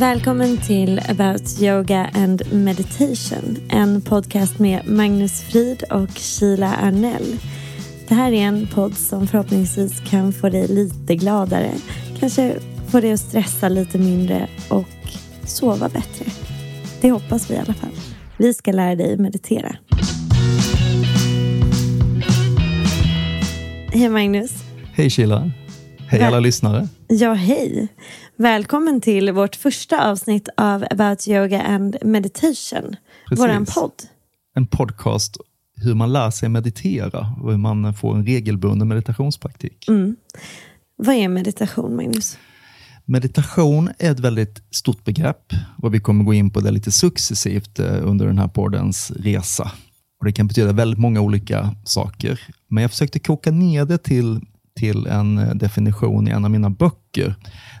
Välkommen till About Yoga and Meditation. En podcast med Magnus Frid och Sheila Arnell. Det här är en podd som förhoppningsvis kan få dig lite gladare. Kanske få dig att stressa lite mindre och sova bättre. Det hoppas vi i alla fall. Vi ska lära dig meditera. Hej Magnus. Hej Sheila. Hej alla lyssnare. Ja, hej. Välkommen till vårt första avsnitt av About Yoga and Meditation. Precis. Våran podd. En podcast hur man lär sig meditera och hur man får en regelbunden meditationspraktik. Mm. Vad är meditation, Magnus? Meditation är ett väldigt stort begrepp och vi kommer gå in på det lite successivt eh, under den här poddens resa. Och Det kan betyda väldigt många olika saker, men jag försökte koka ner det till, till en eh, definition i en av mina böcker.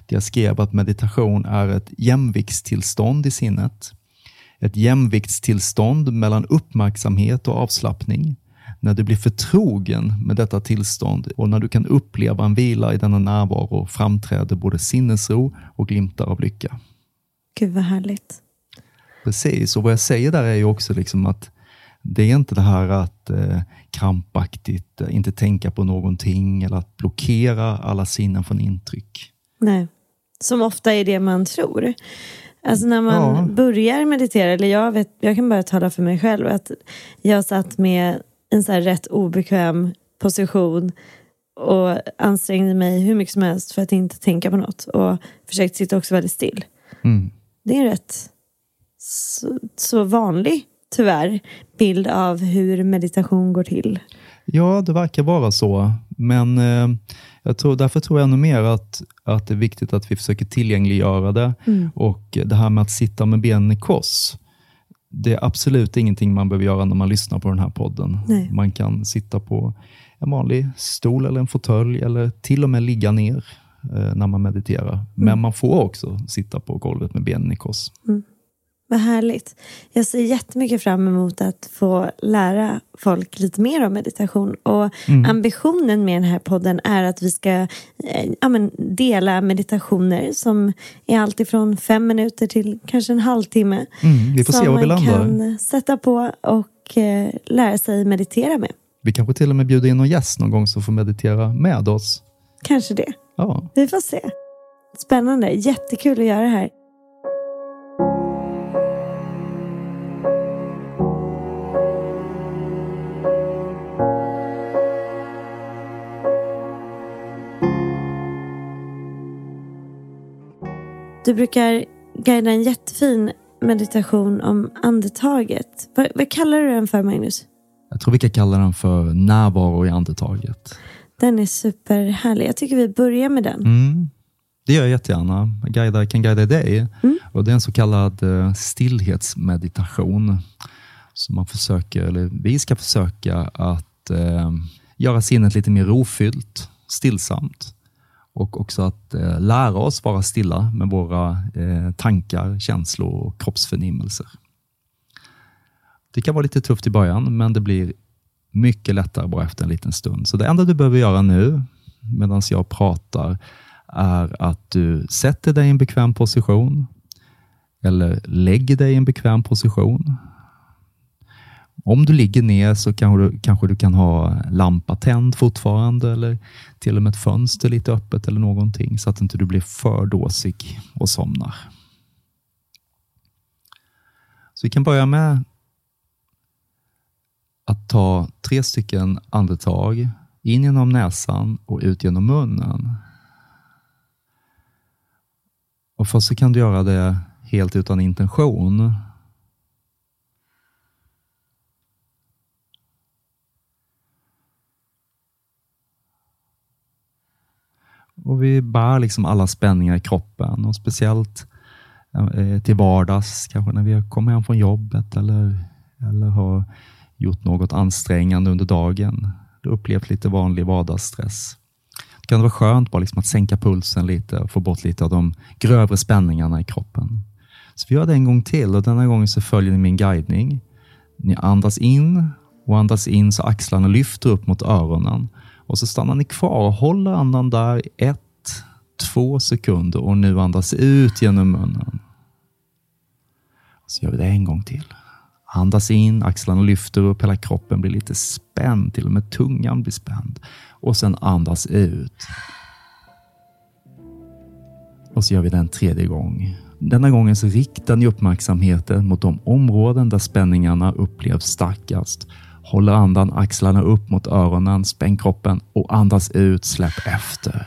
Där jag skrev att meditation är ett jämviktstillstånd i sinnet. Ett jämviktstillstånd mellan uppmärksamhet och avslappning. När du blir förtrogen med detta tillstånd och när du kan uppleva en vila i denna närvaro framträder både sinnesro och glimtar av lycka. Gud vad härligt. Precis, och vad jag säger där är ju också liksom att det är inte det här att eh, krampaktigt eh, inte tänka på någonting eller att blockera alla sinnen från intryck. Nej, som ofta är det man tror. Alltså när man Ja. börjar meditera, eller jag, vet, jag kan bara tala för mig själv, att jag satt med en så rätt obekväm position och ansträngde mig hur mycket som helst för att inte tänka på något och försökte sitta också väldigt still. Mm. Det är en rätt så, så vanlig, tyvärr, bild av hur meditation går till. Ja, det verkar vara så. Men eh, jag tror, därför tror jag ännu mer att, att det är viktigt att vi försöker tillgängliggöra det. Och det här med att sitta med benen i kors, det är absolut ingenting man behöver göra när man lyssnar på den här podden. Nej. Man kan sitta på en vanlig stol eller en fåtölj eller till och med ligga ner eh, när man mediterar. Men man får också sitta på golvet med benen i kors. Vad härligt. Jag ser jättemycket fram emot att få lära folk lite mer om meditation. Och ambitionen med den här podden är att vi ska eh, ja, men dela meditationer som är allt ifrån fem minuter till kanske en halvtimme. Mm, vi får som se var vi man landar. kan sätta på och eh, lära sig meditera med. Vi kanske till och med bjuder in någon gäst någon gång som får meditera med oss. Kanske det. Ja, Vi får se. Spännande. Jättekul att göra det här. Du brukar guida en jättefin meditation om andetaget. Vad, vad kallar du den för, Magnus? jag tror vi kan kalla den för närvaro i andetaget. Den är superhärlig. Jag tycker vi börjar med den. Mm. Det gör jag jättegärna. Jag guidar, kan guida dig. Och det är en så kallad eh, stillhetsmeditation. Så man försöker, eller vi ska försöka att eh, göra sinnet lite mer rofyllt, stillsamt. Och också att eh, lära oss vara stilla med våra eh, tankar, känslor och kroppsförnimmelser. Det kan vara lite tufft i början, men det blir mycket lättare bara efter en liten stund. Så det enda du behöver göra nu, medan jag pratar, är att du sätter dig i en bekväm position eller lägger dig i en bekväm position. Om du ligger ner så kanske du, kanske du kan ha lampa tänd fortfarande eller till och med ett fönster lite öppet eller någonting så att inte du blir för dåsig och somnar. Så vi kan börja med att ta tre stycken andetag in genom näsan och ut genom munnen. Och först så kan du göra det helt utan intention. Och vi bär liksom alla spänningar i kroppen och speciellt eh, till vardags, kanske när vi kommer hem från jobbet eller, eller har gjort något ansträngande under dagen. Du har upplevt lite vanlig vardagsstress. Det kan vara skönt bara liksom att sänka pulsen lite och få bort lite av de grövre spänningarna i kroppen. Så vi gör det en gång till och denna gången så följer ni min guidning. Ni andas in och andas in så axlarna lyfter upp mot öronen. Och så stannar ni kvar och håller andan där i ett, två sekunder och nu andas ut genom munnen. Så gör vi det en gång till. Andas in, axlarna lyfter upp, hela kroppen blir lite spänd, till och med tungan blir spänd. Och sen andas ut. Och så gör vi det en tredje gång. Denna gången så riktar ni uppmärksamheten mot de områden där spänningarna upplevs starkast. Håller andan, axlarna upp mot öronen, spänn kroppen och andas ut, släpp efter.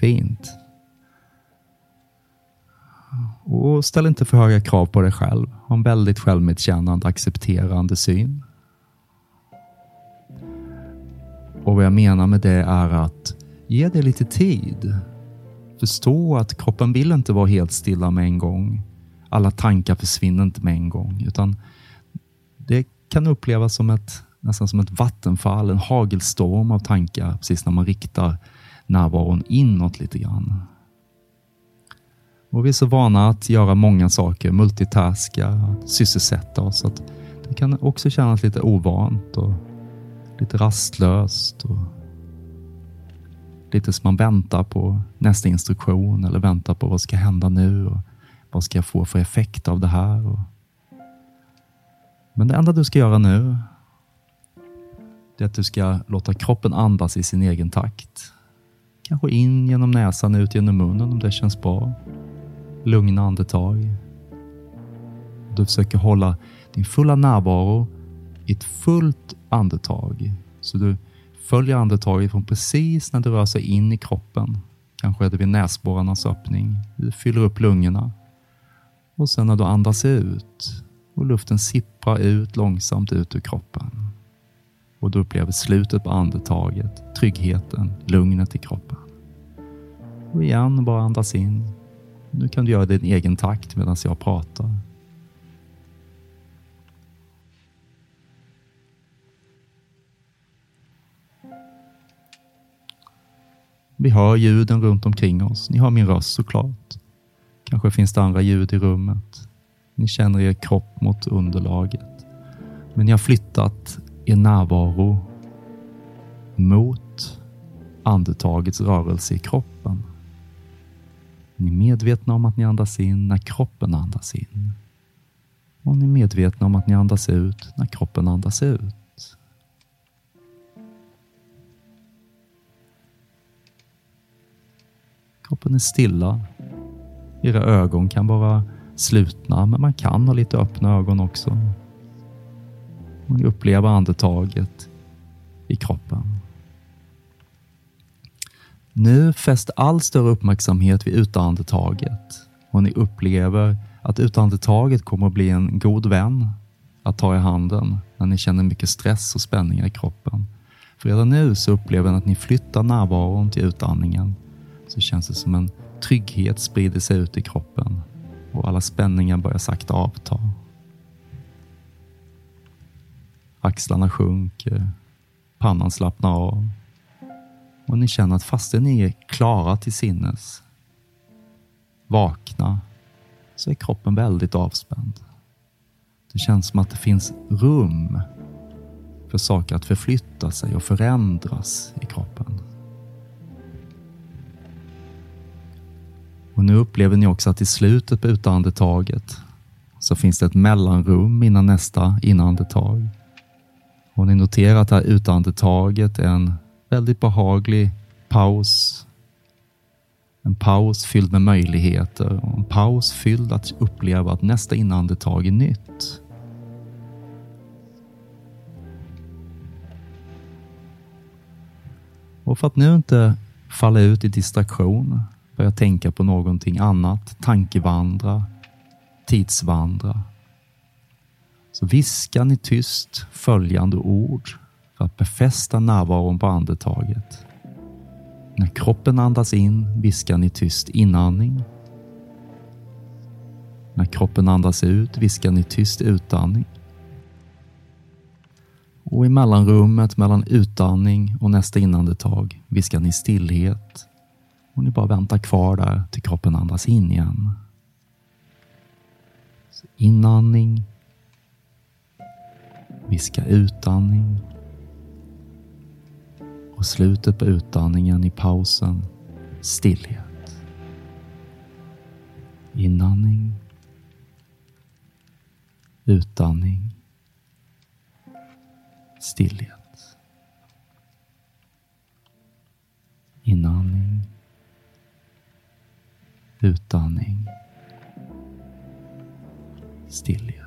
Fint. Och ställ inte för höga krav på dig själv. Ha en väldigt självmedkännande, accepterande syn. Och vad jag menar med det är att ge dig lite tid. Förstå att kroppen vill inte vara helt stilla med en gång. Alla tankar försvinner inte med en gång, utan det kan upplevas som ett, nästan som ett vattenfall, en hagelstorm av tankar precis när man riktar närvaron inåt lite grann. Och vi är så vana att göra många saker, multitaska, sysselsätta oss. Att det kan också kännas lite ovant och lite rastlöst. Och lite som man väntar på nästa instruktion eller väntar på vad ska hända nu och vad ska jag få för effekt av det här. Och men det enda du ska göra nu är att du ska låta kroppen andas i sin egen takt. Kanske in genom näsan, ut genom munnen om det känns bra lugna andetag. Du försöker hålla din fulla närvaro i ett fullt andetag. Så du följer andetaget från precis när du rör sig in i kroppen. Kanske är det vid näsborrarnas öppning. Du fyller upp lungorna. Och sen när du andas ut och luften sipprar ut långsamt ut ur kroppen. Och du upplever slutet på andetaget, tryggheten, lugnet i kroppen. Och igen, bara andas in nu kan du göra det i din egen takt medan jag pratar. Vi hör ljuden runt omkring oss. Ni hör min röst såklart. Kanske finns det andra ljud i rummet. Ni känner er kropp mot underlaget. Men ni har flyttat er närvaro mot andetagets rörelse i kroppen. Ni är medvetna om att ni andas in när kroppen andas in. Och ni är medvetna om att ni andas ut när kroppen andas ut. Kroppen är stilla. Era ögon kan vara slutna, men man kan ha lite öppna ögon också. Man upplever andetaget i kroppen. Nu fäst all större uppmärksamhet vid utandetaget och ni upplever att utandetaget kommer att bli en god vän att ta i handen när ni känner mycket stress och spänningar i kroppen. För redan nu så upplever ni att ni flyttar närvaron till utandningen. Så känns det som en trygghet sprider sig ut i kroppen och alla spänningar börjar sakta avta. Axlarna sjunker, pannan slappnar av och ni känner att fastän ni är klara till sinnes, vakna, så är kroppen väldigt avspänd. Det känns som att det finns rum för saker att förflytta sig och förändras i kroppen. Nu upplever ni också att i slutet på utandetaget så finns det ett mellanrum innan nästa inandetag. Och ni noterar att det här utandetaget är en väldigt behaglig paus. En paus fylld med möjligheter och en paus fylld att uppleva att nästa inandetag är nytt. Och för att nu inte falla ut i distraktion, börja tänka på någonting annat, tankevandra, tidsvandra, så viskar ni tyst följande ord för att befästa närvaron på andetaget. När kroppen andas in viskar ni tyst inandning. När kroppen andas ut viskar ni tyst utandning. Och i mellanrummet mellan utandning och nästa inandetag viskar ni stillhet och ni bara väntar kvar där till kroppen andas in igen. Så inandning, viska utandning och slutet på utandningen i pausen stillhet. Inandning. Utandning. Stillhet. Inandning. Utandning. Stillhet.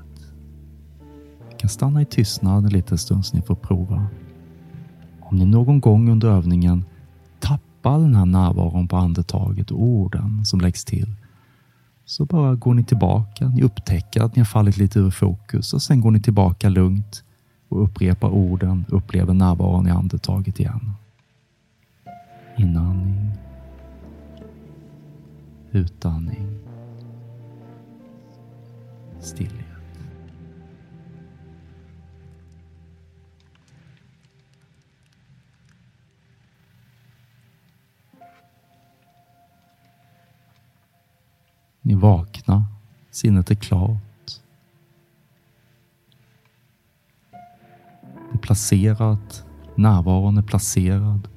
Vi kan stanna i tystnad en liten stund så ni får prova. Om ni någon gång under övningen tappar den här närvaron på andetaget och orden som läggs till så bara går ni tillbaka. Ni upptäcker att ni har fallit lite ur fokus och sen går ni tillbaka lugnt och upprepar orden, upplever närvaron i andetaget igen. Inandning. Utandning. Stillhet. Ni vaknar, sinnet är klart. Det är placerat, närvaron är placerad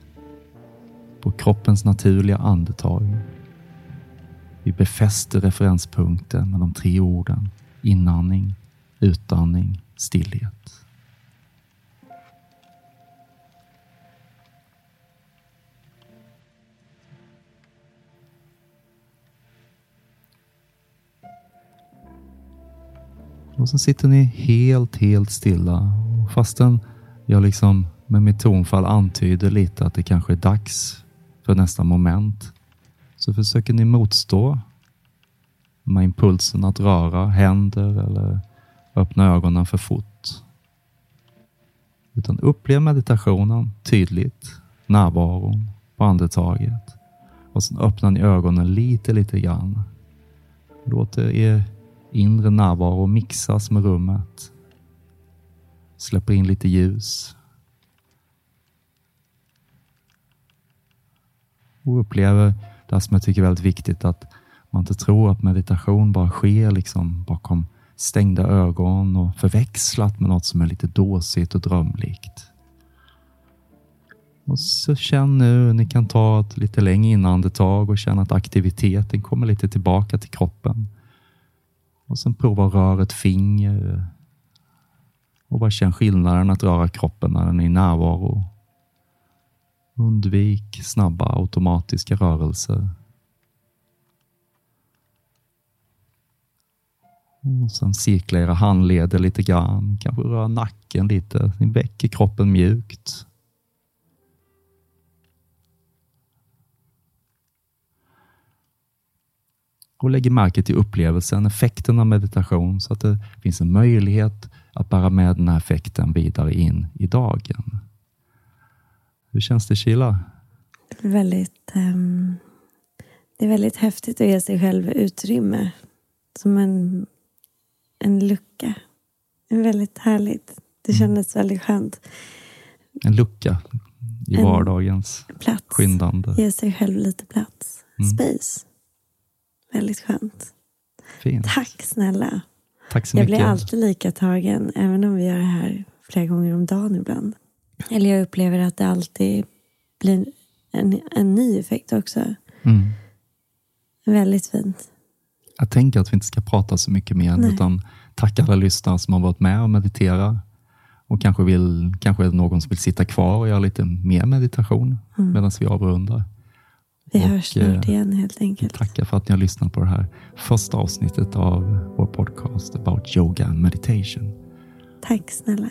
på kroppens naturliga andetag. Vi befäster referenspunkten med de tre orden inandning, utandning, stillhet. Och så sitter ni helt, helt stilla. Fastän jag liksom med mitt tonfall antyder lite att det kanske är dags för nästa moment. Så försöker ni motstå med impulsen att röra händer eller öppna ögonen för fort. Utan upplev meditationen tydligt, närvaron på andetaget. Och sen öppnar ni ögonen lite, lite grann. Låter er inre närvaro mixas med rummet. Släpper in lite ljus. Och upplever det som jag tycker är väldigt viktigt att man inte tror att meditation bara sker liksom bakom stängda ögon och förväxlat med något som är lite dåsigt och drömlikt. Och så känn nu, ni kan ta ett lite längre inandetag och känna att aktiviteten kommer lite tillbaka till kroppen. Och sen prova att röra ett finger. Och bara känn skillnaden att röra kroppen när den är i närvaro. Undvik snabba automatiska rörelser. Och sen cirkla era handleder lite grann. Kanske röra nacken lite. Ni väcker kroppen mjukt. och lägger märke till upplevelsen, effekten av meditation så att det finns en möjlighet att bära med den här effekten vidare in i dagen. Hur känns det Sheila? Väldigt, um, det är väldigt häftigt att ge sig själv utrymme. Som en, en lucka. Väldigt härligt. Det mm. kändes väldigt skönt. En lucka i en vardagens plats. skyndande. Ge sig själv lite plats. Mm. Space. Väldigt skönt. Fint. Tack snälla. Tack så jag mycket. blir alltid lika tagen, även om vi gör det här flera gånger om dagen ibland. Eller jag upplever att det alltid blir en, en ny effekt också. Mm. Väldigt fint. Jag tänker att vi inte ska prata så mycket mer, Nej. utan tacka alla lyssnare som har varit med och mediterat. Och kanske, vill, kanske är det någon som vill sitta kvar och göra lite mer meditation mm. medan vi avrundar. Vi och, hörs snart eh, igen helt enkelt. Tackar för att ni har lyssnat på det här första avsnittet av vår podcast about yoga and meditation. Tack snälla.